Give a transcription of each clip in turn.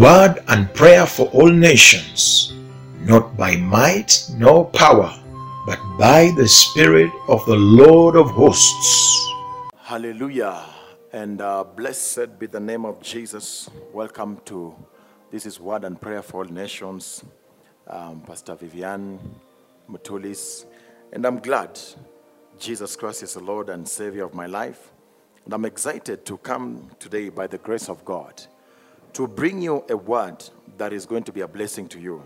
word and prayer for all nations, not by might nor power, but by the Spirit of the Lord of hosts. Hallelujah. And uh, blessed be the name of Jesus. Welcome to this is Word and Prayer for All Nations. Um, Pastor Vivian Mutulis. And I'm glad Jesus Christ is the Lord and Savior of my life. And I'm excited to come today by the grace of God to bring you a word that is going to be a blessing to you.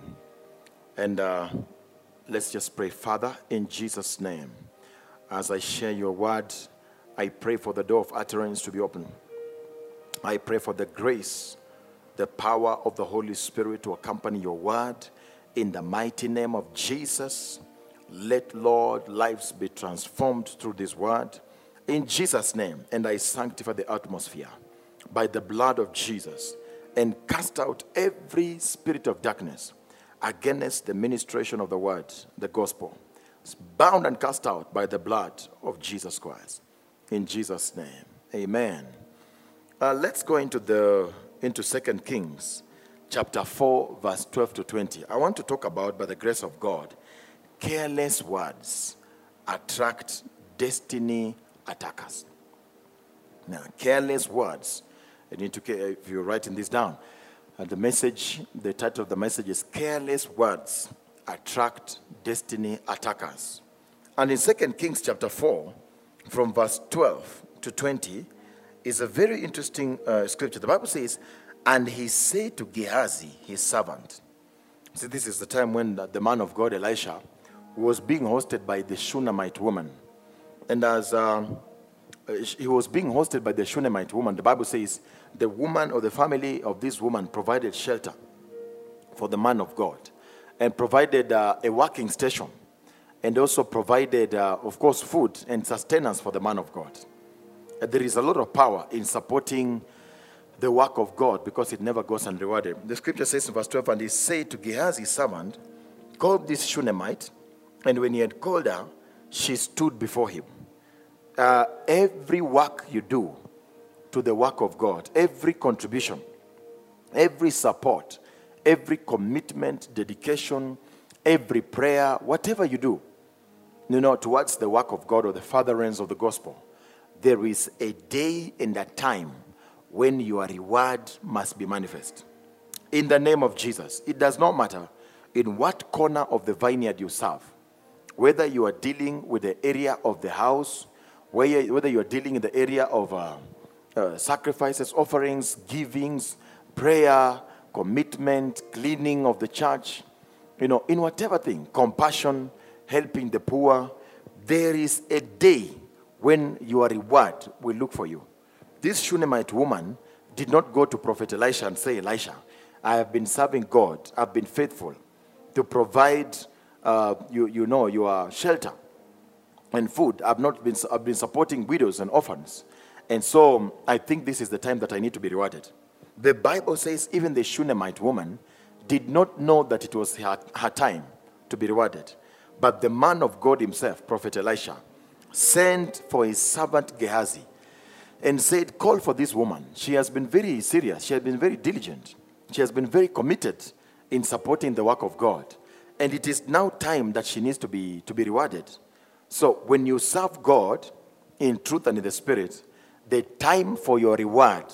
And uh, let's just pray. Father, in Jesus' name, as I share your word, I pray for the door of utterance to be open. I pray for the grace, the power of the Holy Spirit to accompany your word. In the mighty name of Jesus, let, Lord, lives be transformed through this word. In Jesus' name, and I sanctify the atmosphere by the blood of Jesus and cast out every spirit of darkness against the ministration of the word, the gospel. It's bound and cast out by the blood of Jesus Christ. In Jesus' name, amen. Uh, let's go into the into Second Kings, chapter four, verse twelve to twenty. I want to talk about, by the grace of God, careless words attract destiny attackers. Now, careless words. I need to, if you're writing this down, uh, the message, the title of the message is Careless Words Attract Destiny Attackers. And in 2 Kings chapter 4, from verse 12 to 20, is a very interesting uh, scripture. The Bible says, And he said to Gehazi, his servant, See, this is the time when the man of God, Elisha, was being hosted by the Shunammite woman. And as um, he was being hosted by the Shunammite woman, the Bible says the woman or the family of this woman provided shelter for the man of God and provided uh, a working station and also provided, uh, of course, food and sustenance for the man of God. Uh, there is a lot of power in supporting the work of God because it never goes unrewarded. The scripture says in verse 12, And he said to Gehazi, servant, Call this Shunammite. And when he had called her, she stood before him. Uh, every work you do to the work of God, every contribution, every support, every commitment, dedication, every prayer, whatever you do, you know, towards the work of God or the furtherance of the gospel, there is a day and a time when your reward must be manifest. In the name of Jesus, it does not matter in what corner of the vineyard you serve, whether you are dealing with the area of the house, whether you are dealing in the area of uh, uh, sacrifices, offerings, givings, prayer, commitment, cleaning of the church, you know, in whatever thing, compassion, helping the poor, there is a day when your reward will look for you. This Shunammite woman did not go to Prophet Elisha and say, Elisha, I have been serving God, I've been faithful to provide, uh, you, you know, your shelter and food. I've not been, I've been supporting widows and orphans. And so um, I think this is the time that I need to be rewarded. The Bible says even the Shunammite woman did not know that it was her, her time to be rewarded. But the man of God himself, Prophet Elisha, sent for his servant Gehazi and said, Call for this woman. She has been very serious, she has been very diligent, she has been very committed in supporting the work of God. And it is now time that she needs to be, to be rewarded. So when you serve God in truth and in the spirit, the time for your reward,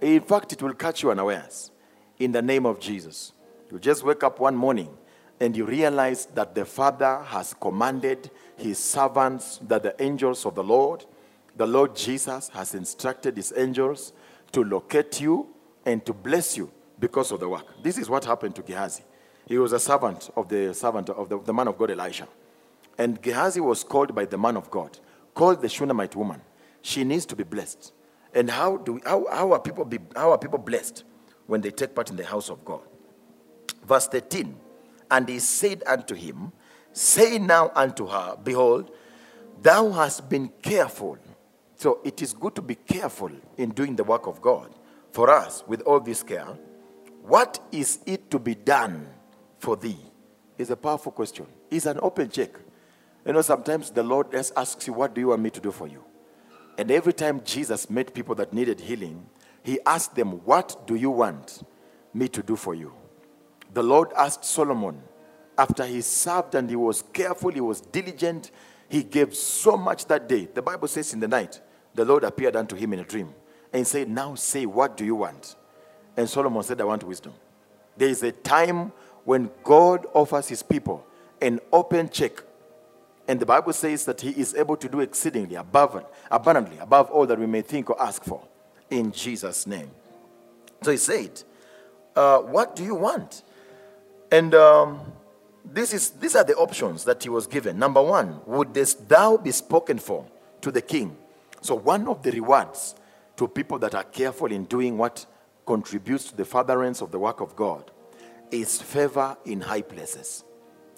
in fact, it will catch you unawares in the name of Jesus. You just wake up one morning and you realize that the Father has commanded his servants, that the angels of the Lord, the Lord Jesus has instructed his angels to locate you and to bless you because of the work. This is what happened to Gehazi. He was a servant of the servant of the, the man of God Elisha. And Gehazi was called by the man of God, called the Shunammite woman. She needs to be blessed. And how, do we, how, how, are people be, how are people blessed when they take part in the house of God? Verse 13 And he said unto him, Say now unto her, Behold, thou hast been careful. So it is good to be careful in doing the work of God. For us, with all this care, what is it to be done for thee? Is a powerful question. It's an open check. You know, sometimes the Lord just asks you, What do you want me to do for you? And every time Jesus met people that needed healing, he asked them, What do you want me to do for you? The Lord asked Solomon, after he served and he was careful, he was diligent, he gave so much that day. The Bible says in the night, the Lord appeared unto him in a dream and said, Now say, what do you want? And Solomon said, I want wisdom. There is a time when God offers his people an open check. And the Bible says that he is able to do exceedingly above, abundantly, above all that we may think or ask for. In Jesus' name. So he said, uh, What do you want? And um, this is, these are the options that he was given. Number one, wouldest thou be spoken for to the king? So, one of the rewards to people that are careful in doing what contributes to the furtherance of the work of God is favor in high places.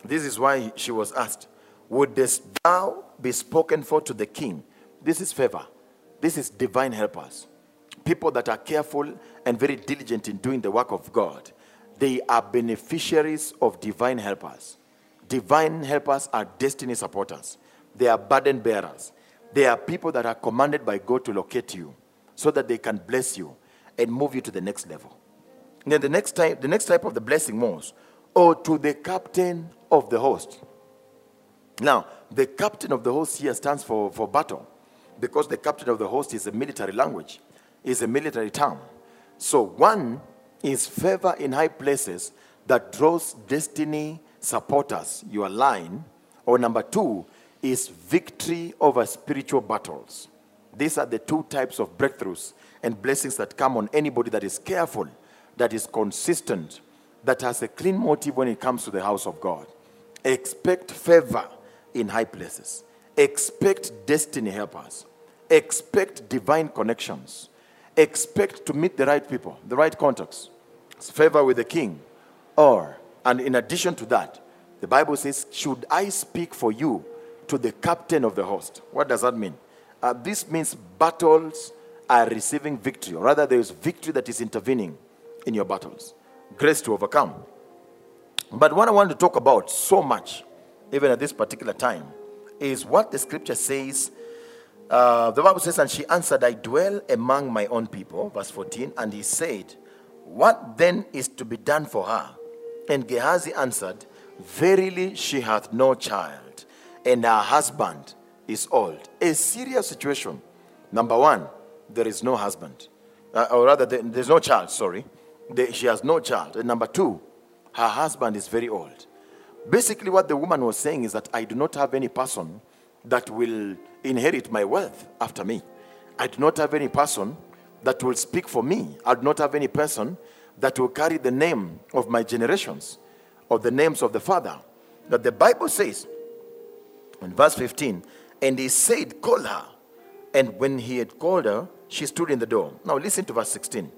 This is why she was asked, Wouldest thou be spoken for to the king? This is favor. This is divine helpers. People that are careful and very diligent in doing the work of God they are beneficiaries of divine helpers. Divine helpers are destiny supporters, they are burden bearers. They are people that are commanded by God to locate you so that they can bless you and move you to the next level. And then the next type, the next type of the blessing was, or to the captain of the host. Now, the captain of the host here stands for, for battle because the captain of the host is a military language, is a military term. So one is favor in high places that draws destiny supporters, your line. Or number two is victory over spiritual battles. These are the two types of breakthroughs and blessings that come on anybody that is careful, that is consistent, that has a clean motive when it comes to the house of God. Expect favor in high places. Expect destiny helpers. Expect divine connections expect to meet the right people, the right contacts, favor with the king. Or, and in addition to that, the Bible says, Should I speak for you to the captain of the host? What does that mean? Uh, this means battles are receiving victory, or rather, there is victory that is intervening in your battles, grace to overcome. But what I want to talk about so much, even at this particular time, is what the scripture says uh, the Bible says, And she answered, I dwell among my own people. Verse 14. And he said, What then is to be done for her? And Gehazi answered, Verily she hath no child, and her husband is old. A serious situation. Number one, there is no husband. Uh, or rather, there's no child, sorry. she has no child. And number two, her husband is very old. Basically, what the woman was saying is that I do not have any person that will inherit my wealth after me. I do not have any person that will speak for me. I do not have any person that will carry the name of my generations or the names of the Father. That the Bible says in verse 15, and he said, Call her. And when he had called her, she stood in the door. Now listen to verse 16.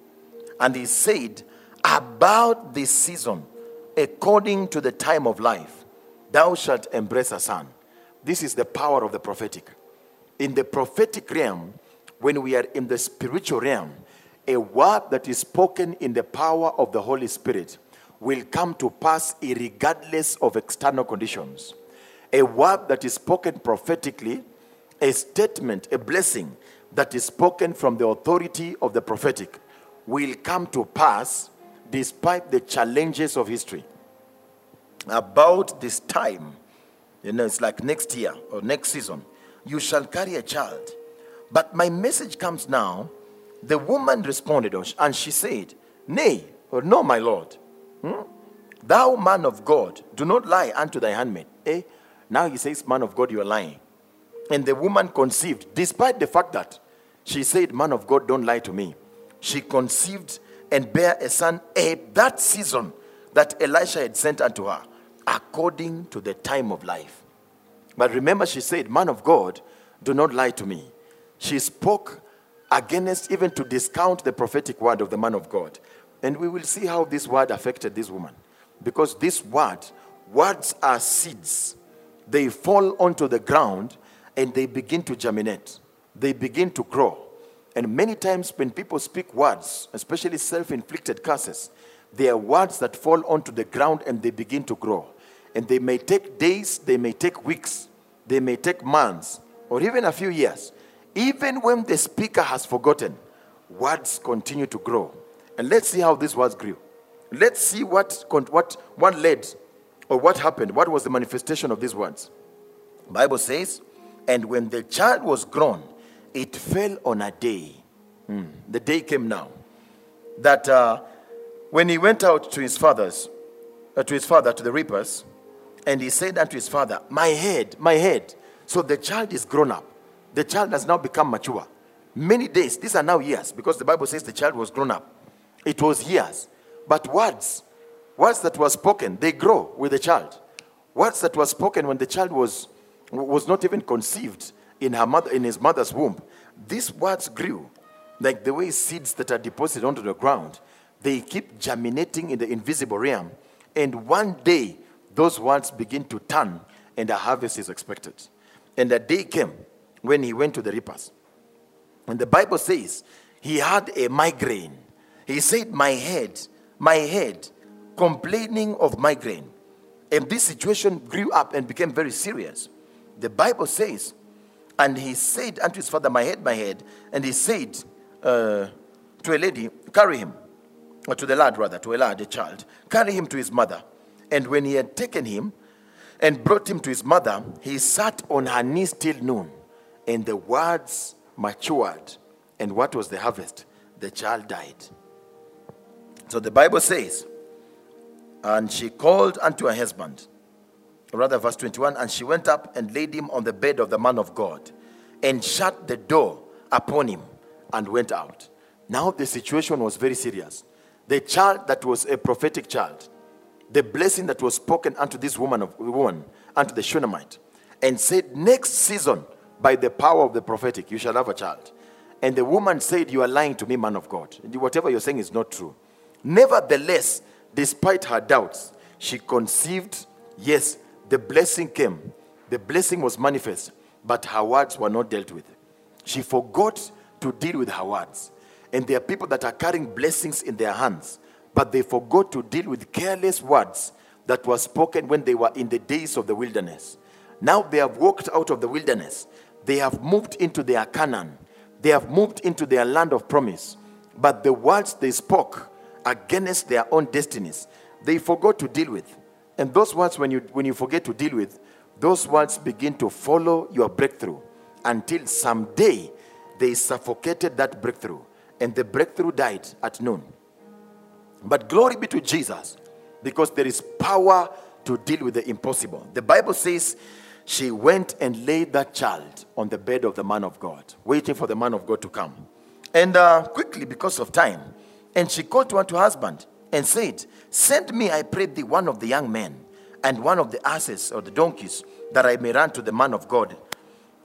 And he said, About this season, according to the time of life, thou shalt embrace a son. This is the power of the prophetic. In the prophetic realm, when we are in the spiritual realm, a word that is spoken in the power of the Holy Spirit will come to pass regardless of external conditions. A word that is spoken prophetically, a statement, a blessing that is spoken from the authority of the prophetic will come to pass despite the challenges of history. About this time, you know, it's like next year or next season. You shall carry a child. But my message comes now. The woman responded, and she said, Nay, or no, my Lord. Hmm? Thou man of God, do not lie unto thy handmaid. Eh? Now he says, Man of God, you are lying. And the woman conceived, despite the fact that she said, Man of God, don't lie to me. She conceived and bare a son at that season that Elisha had sent unto her according to the time of life. But remember, she said, Man of God, do not lie to me. She spoke against even to discount the prophetic word of the man of God. And we will see how this word affected this woman. Because this word, words are seeds. They fall onto the ground and they begin to germinate, they begin to grow. And many times, when people speak words, especially self inflicted curses, they are words that fall onto the ground and they begin to grow. And they may take days, they may take weeks, they may take months, or even a few years. Even when the speaker has forgotten, words continue to grow. And let's see how these words grew. let's see what, what, what led or what happened. What was the manifestation of these words? Bible says, and when the child was grown, it fell on a day. Hmm. The day came now that uh, when he went out to his father's, uh, to his father, to the reapers, and he said unto his father, My head, my head. So the child is grown up. The child has now become mature. Many days, these are now years, because the Bible says the child was grown up. It was years. But words, words that were spoken, they grow with the child. Words that were spoken when the child was, was not even conceived in, her mother, in his mother's womb, these words grew like the way seeds that are deposited onto the ground. They keep germinating in the invisible realm. And one day, those words begin to turn, and a harvest is expected. And a day came when he went to the reapers. And the Bible says he had a migraine. He said, My head, my head, complaining of migraine. And this situation grew up and became very serious. The Bible says, and he said unto his father, My head, my head. And he said uh, to a lady, Carry him, or to the lad rather, to a lad, a child, carry him to his mother. And when he had taken him and brought him to his mother, he sat on her knees till noon. And the words matured. And what was the harvest? The child died. So the Bible says, and she called unto her husband, rather, verse 21, and she went up and laid him on the bed of the man of God and shut the door upon him and went out. Now the situation was very serious. The child that was a prophetic child, the blessing that was spoken unto this woman of woman, unto the Shunammite, and said, Next season, by the power of the prophetic, you shall have a child. And the woman said, You are lying to me, man of God. Whatever you're saying is not true. Nevertheless, despite her doubts, she conceived. Yes, the blessing came. The blessing was manifest, but her words were not dealt with. She forgot to deal with her words. And there are people that are carrying blessings in their hands, but they forgot to deal with careless words that were spoken when they were in the days of the wilderness. Now they have walked out of the wilderness. They have moved into their Canaan. They have moved into their land of promise. But the words they spoke against their own destinies, they forgot to deal with. And those words, when you, when you forget to deal with, those words begin to follow your breakthrough until someday they suffocated that breakthrough. And the breakthrough died at noon. But glory be to Jesus because there is power to deal with the impossible. The Bible says she went and laid that child on the bed of the man of God, waiting for the man of God to come. And uh, quickly, because of time, and she called to her husband and said, Send me, I pray thee, one of the young men and one of the asses or the donkeys, that I may run to the man of God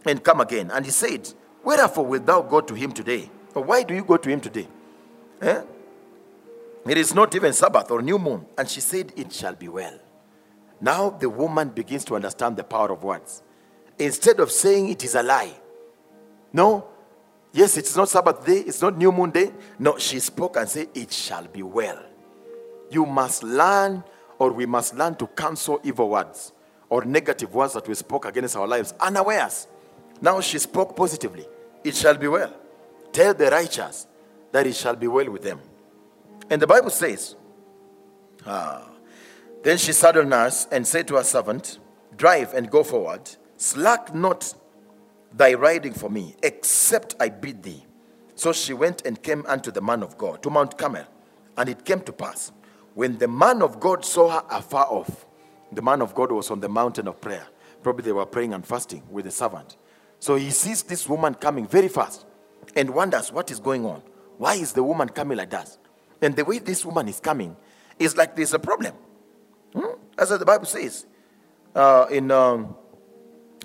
and come again. And he said, Wherefore wilt thou go to him today? Or why do you go to him today? Eh? It is not even Sabbath or new moon. And she said, It shall be well. Now the woman begins to understand the power of words. Instead of saying it is a lie, no, yes, it's not Sabbath day, it's not new moon day. No, she spoke and said, It shall be well. You must learn, or we must learn to cancel evil words or negative words that we spoke against our lives unawares. Now she spoke positively. It shall be well. Tell the righteous that it shall be well with them. And the Bible says, ah, then she saddled us and said to her servant, Drive and go forward. Slack not thy riding for me, except I bid thee. So she went and came unto the man of God, to Mount Carmel. And it came to pass, when the man of God saw her afar off, the man of God was on the mountain of prayer. Probably they were praying and fasting with the servant. So he sees this woman coming very fast and wonders what is going on. Why is the woman coming like that? And the way this woman is coming is like there's a problem. Hmm? As the Bible says. Uh, in um,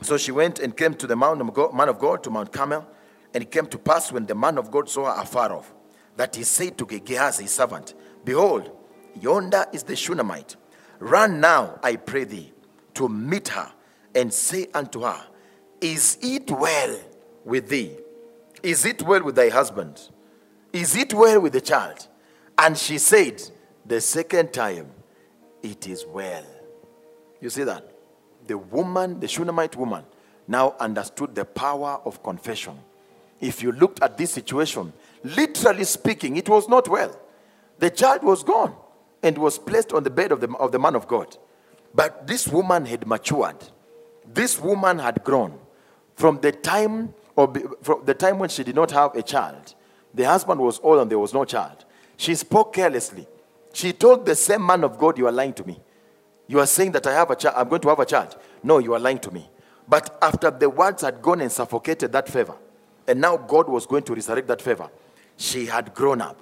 so she went and came to the man of, God, man of God to Mount Carmel, and it came to pass when the man of God saw her afar off, that he said to Gehazi, his servant, Behold, yonder is the Shunammite. Run now, I pray thee, to meet her, and say unto her, Is it well with thee? Is it well with thy husband? Is it well with the child? And she said, The second time, It is well. You see that? The woman, the Shunammite woman, now understood the power of confession. If you looked at this situation, literally speaking, it was not well. The child was gone. And was placed on the bed of the, of the man of God. But this woman had matured. This woman had grown from the time or from the time when she did not have a child. The husband was old and there was no child. She spoke carelessly. She told the same man of God, You are lying to me. You are saying that I have a child, I'm going to have a child. No, you are lying to me. But after the words had gone and suffocated that favor, and now God was going to resurrect that favor, she had grown up.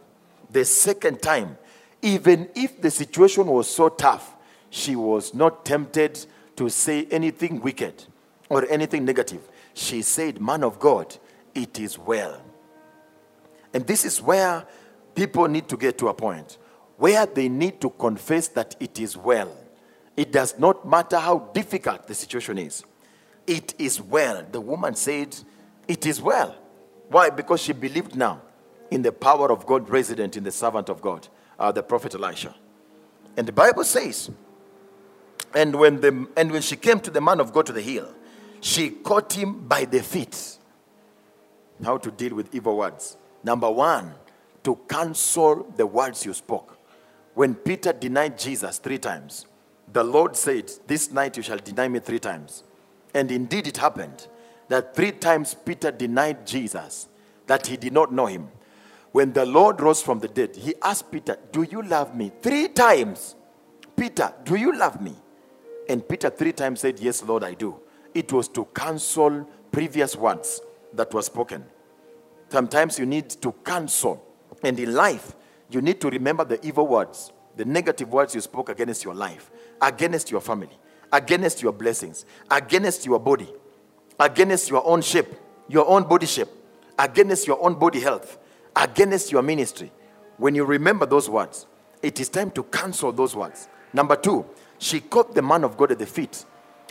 The second time, even if the situation was so tough, she was not tempted to say anything wicked or anything negative. She said, Man of God, it is well. And this is where people need to get to a point where they need to confess that it is well. It does not matter how difficult the situation is. It is well. The woman said, It is well. Why? Because she believed now in the power of God resident in the servant of God, uh, the prophet Elisha. And the Bible says, and when, the, and when she came to the man of God to the hill, she caught him by the feet. How to deal with evil words. Number one, to cancel the words you spoke. When Peter denied Jesus three times, the Lord said, This night you shall deny me three times. And indeed it happened that three times Peter denied Jesus, that he did not know him. When the Lord rose from the dead, he asked Peter, Do you love me? Three times. Peter, do you love me? And Peter three times said, Yes, Lord, I do. It was to cancel previous words that were spoken. Sometimes you need to cancel. And in life, you need to remember the evil words, the negative words you spoke against your life against your family, against your blessings, against your body, against your own shape, your own body shape, against your own body health, against your ministry. When you remember those words, it is time to cancel those words. Number two, she caught the man of God at the feet.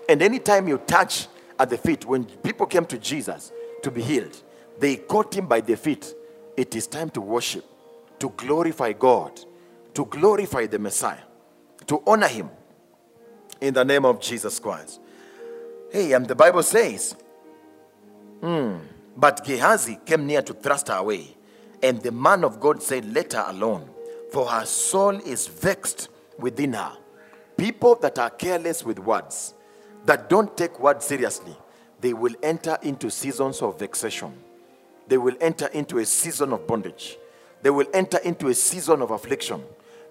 And anytime you touch at the feet, when people came to Jesus to be healed, they caught him by the feet. It is time to worship, to glorify God, to glorify the Messiah, to honor him, in the name of Jesus Christ. Hey, and the Bible says, hmm, but Gehazi came near to thrust her away. And the man of God said, Let her alone, for her soul is vexed within her. People that are careless with words, that don't take words seriously, they will enter into seasons of vexation. They will enter into a season of bondage. They will enter into a season of affliction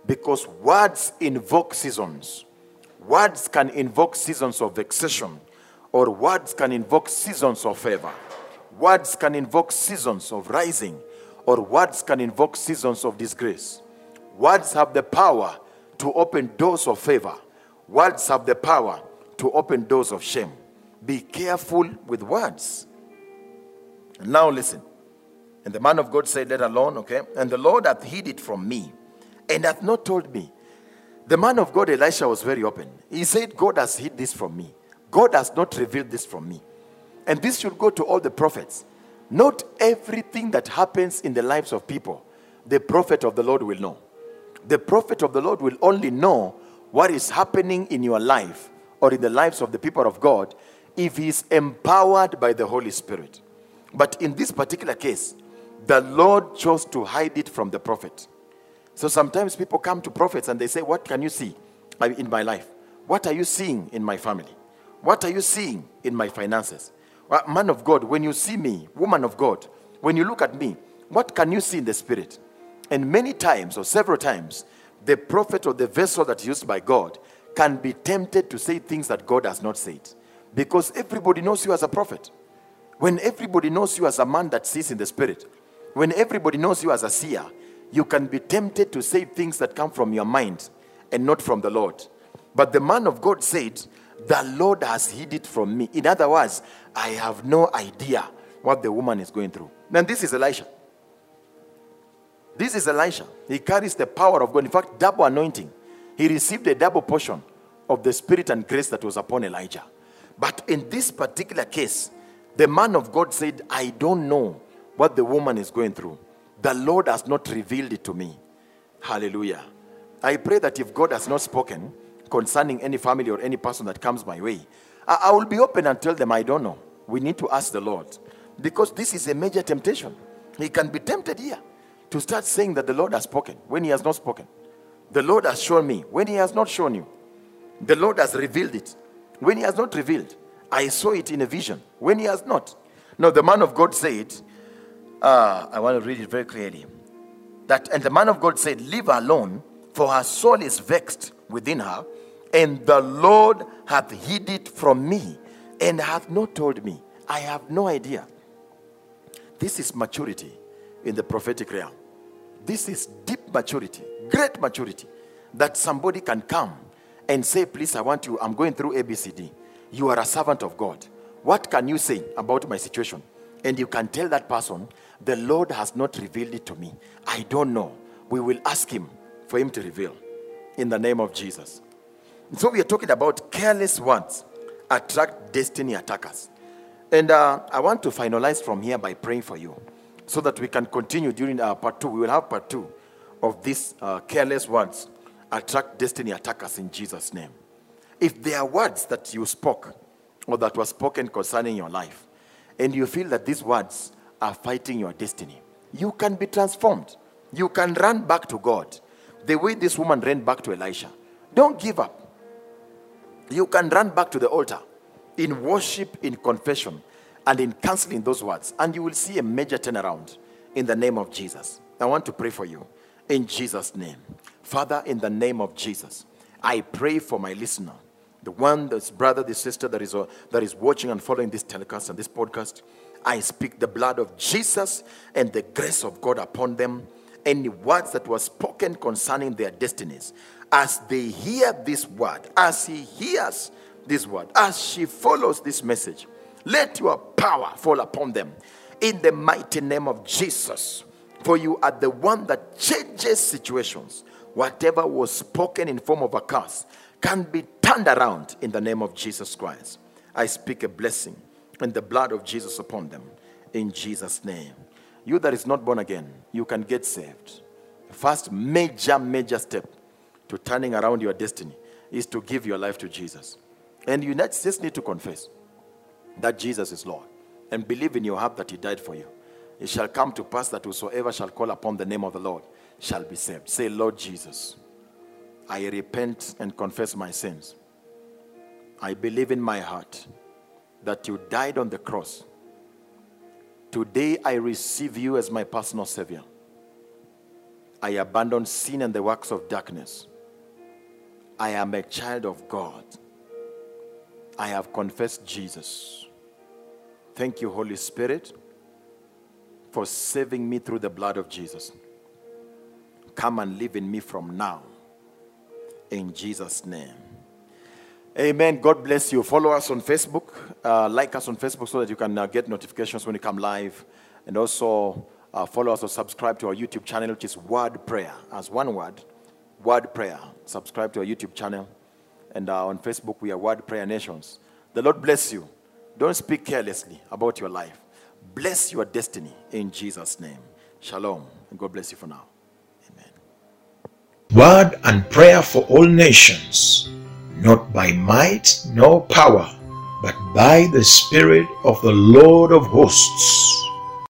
because words invoke seasons. Words can invoke seasons of vexation, or words can invoke seasons of favor. Words can invoke seasons of rising, or words can invoke seasons of disgrace. Words have the power to open doors of favor. Words have the power to open doors of shame. Be careful with words. And now listen. And the man of God said, Let alone, okay? And the Lord hath hid it from me, and hath not told me. The man of God, Elisha, was very open. He said, God has hid this from me. God has not revealed this from me. And this should go to all the prophets. Not everything that happens in the lives of people, the prophet of the Lord will know. The prophet of the Lord will only know what is happening in your life or in the lives of the people of God if he is empowered by the Holy Spirit. But in this particular case, the Lord chose to hide it from the prophet. So sometimes people come to prophets and they say, What can you see uh, in my life? What are you seeing in my family? What are you seeing in my finances? Well, man of God, when you see me, woman of God, when you look at me, what can you see in the spirit? And many times, or several times, the prophet or the vessel that's used by God can be tempted to say things that God has not said. Because everybody knows you as a prophet. When everybody knows you as a man that sees in the spirit, when everybody knows you as a seer, you can be tempted to say things that come from your mind and not from the Lord. But the man of God said, The Lord has hid it from me. In other words, I have no idea what the woman is going through. Then this is Elisha. This is Elisha. He carries the power of God. In fact, double anointing. He received a double portion of the spirit and grace that was upon Elijah. But in this particular case, the man of God said, I don't know what the woman is going through. The Lord has not revealed it to me. Hallelujah. I pray that if God has not spoken concerning any family or any person that comes my way, I, I will be open and tell them, I don't know. We need to ask the Lord. Because this is a major temptation. He can be tempted here to start saying that the Lord has spoken when he has not spoken. The Lord has shown me when He has not shown you. The Lord has revealed it when He has not revealed. I saw it in a vision when He has not. Now, the man of God said, uh, I want to read it very clearly. That, and the man of God said, Leave alone, for her soul is vexed within her, and the Lord hath hid it from me, and hath not told me. I have no idea. This is maturity in the prophetic realm. This is deep maturity, great maturity, that somebody can come and say, Please, I want you, I'm going through ABCD. You are a servant of God. What can you say about my situation? And you can tell that person, The Lord has not revealed it to me. I don't know. We will ask Him for Him to reveal in the name of Jesus. So, we are talking about careless words attract destiny attackers. And uh, I want to finalize from here by praying for you so that we can continue during our part two. We will have part two of these uh, careless words attract destiny attackers in Jesus' name. If there are words that you spoke or that were spoken concerning your life, and you feel that these words are fighting your destiny, you can be transformed. You can run back to God the way this woman ran back to Elisha. Don't give up. You can run back to the altar in worship, in confession, and in canceling those words, and you will see a major turnaround in the name of Jesus. I want to pray for you in Jesus' name. Father, in the name of Jesus, I pray for my listener, the one, this brother, this sister that is, uh, that is watching and following this telecast and this podcast. I speak the blood of Jesus and the grace of God upon them. Any words that were spoken concerning their destinies, as they hear this word, as he hears this word, as she follows this message, let your power fall upon them in the mighty name of Jesus. For you are the one that changes situations. Whatever was spoken in form of a curse can be turned around in the name of Jesus Christ. I speak a blessing and the blood of Jesus upon them in Jesus' name. You that is not born again, you can get saved. First major, major step to turning around your destiny is to give your life to Jesus. And you just need to confess that Jesus is Lord and believe in your heart that He died for you. It shall come to pass that whosoever shall call upon the name of the Lord shall be saved. Say, Lord Jesus, I repent and confess my sins. I believe in my heart that you died on the cross. Today I receive you as my personal Savior. I abandon sin and the works of darkness. I am a child of God. I have confessed Jesus. Thank you, Holy Spirit, for saving me through the blood of Jesus. Come and live in me from now. In Jesus' name. Amen. God bless you. Follow us on Facebook. Uh, like us on Facebook so that you can uh, get notifications when we come live. And also uh, follow us or subscribe to our YouTube channel, which is Word Prayer. As one word, Word Prayer. Subscribe to our YouTube channel. And uh, on Facebook, we are Word Prayer Nations. The Lord bless you. Don't speak carelessly about your life. Bless your destiny in Jesus' name. Shalom. And God bless you for now. Amen. Word and prayer for all nations, not by might nor power, but by the Spirit of the Lord of hosts.